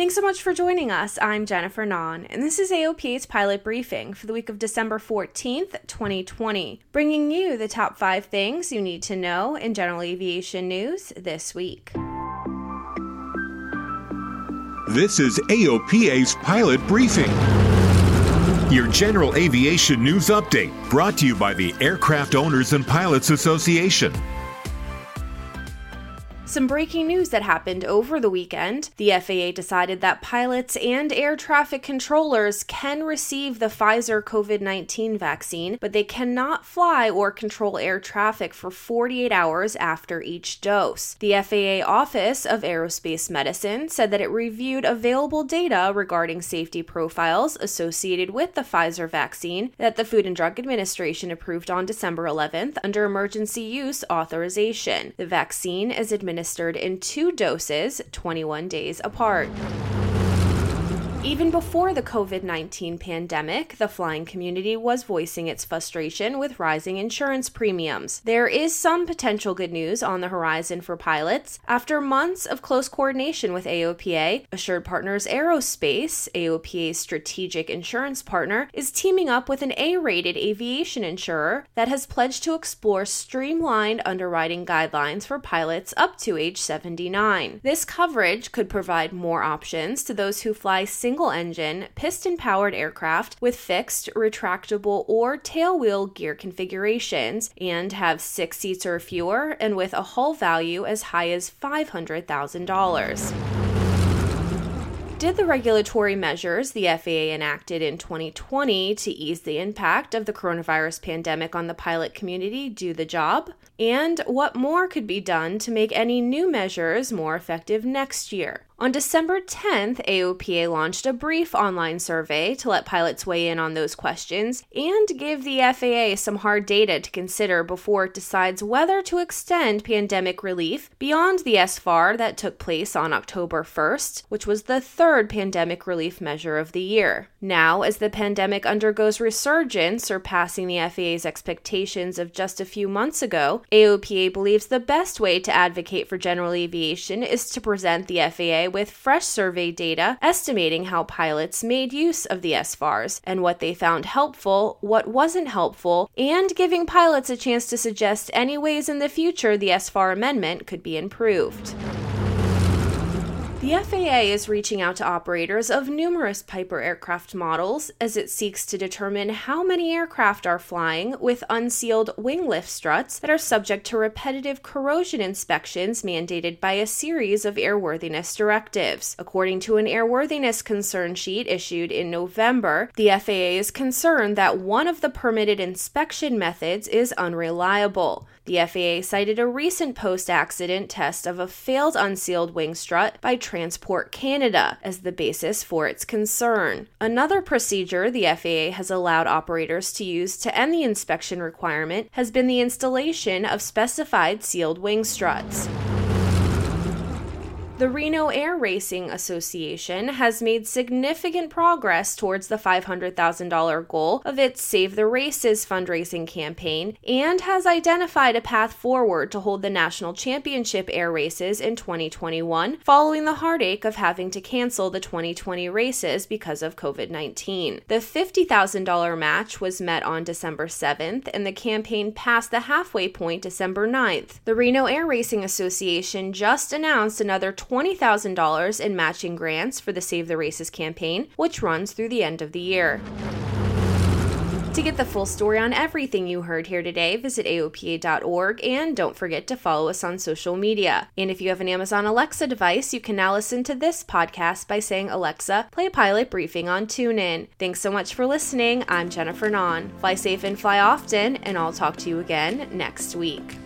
Thanks so much for joining us. I'm Jennifer Nahn, and this is AOPA's pilot briefing for the week of December 14th, 2020, bringing you the top five things you need to know in general aviation news this week. This is AOPA's pilot briefing. Your general aviation news update brought to you by the Aircraft Owners and Pilots Association. Some breaking news that happened over the weekend. The FAA decided that pilots and air traffic controllers can receive the Pfizer COVID 19 vaccine, but they cannot fly or control air traffic for 48 hours after each dose. The FAA Office of Aerospace Medicine said that it reviewed available data regarding safety profiles associated with the Pfizer vaccine that the Food and Drug Administration approved on December 11th under emergency use authorization. The vaccine is administered administered in two doses, 21 days apart. Even before the COVID 19 pandemic, the flying community was voicing its frustration with rising insurance premiums. There is some potential good news on the horizon for pilots. After months of close coordination with AOPA, Assured Partners Aerospace, AOPA's strategic insurance partner, is teaming up with an A rated aviation insurer that has pledged to explore streamlined underwriting guidelines for pilots up to age 79. This coverage could provide more options to those who fly engine, piston powered aircraft with fixed, retractable, or tailwheel gear configurations and have six seats or fewer and with a hull value as high as $500,000 did the regulatory measures the FAA enacted in 2020 to ease the impact of the coronavirus pandemic on the pilot community do the job? And what more could be done to make any new measures more effective next year? On December 10th, AOPA launched a brief online survey to let pilots weigh in on those questions and give the FAA some hard data to consider before it decides whether to extend pandemic relief beyond the SFAR that took place on October 1st, which was the third pandemic relief measure of the year. Now, as the pandemic undergoes resurgence, surpassing the FAA's expectations of just a few months ago, AOPA believes the best way to advocate for general aviation is to present the FAA with fresh survey data estimating how pilots made use of the SFARs and what they found helpful, what wasn't helpful, and giving pilots a chance to suggest any ways in the future the SFAR amendment could be improved. The FAA is reaching out to operators of numerous Piper aircraft models as it seeks to determine how many aircraft are flying with unsealed wing lift struts that are subject to repetitive corrosion inspections mandated by a series of airworthiness directives. According to an airworthiness concern sheet issued in November, the FAA is concerned that one of the permitted inspection methods is unreliable. The FAA cited a recent post accident test of a failed unsealed wing strut by Transport Canada as the basis for its concern. Another procedure the FAA has allowed operators to use to end the inspection requirement has been the installation of specified sealed wing struts. The Reno Air Racing Association has made significant progress towards the $500,000 goal of its Save the Races fundraising campaign and has identified a path forward to hold the national championship air races in 2021 following the heartache of having to cancel the 2020 races because of COVID 19. The $50,000 match was met on December 7th and the campaign passed the halfway point December 9th. The Reno Air Racing Association just announced another $20,000 in matching grants for the Save the Races campaign, which runs through the end of the year. To get the full story on everything you heard here today, visit AOPA.org and don't forget to follow us on social media. And if you have an Amazon Alexa device, you can now listen to this podcast by saying, Alexa, play pilot briefing on TuneIn. Thanks so much for listening. I'm Jennifer Nahn. Fly safe and fly often, and I'll talk to you again next week.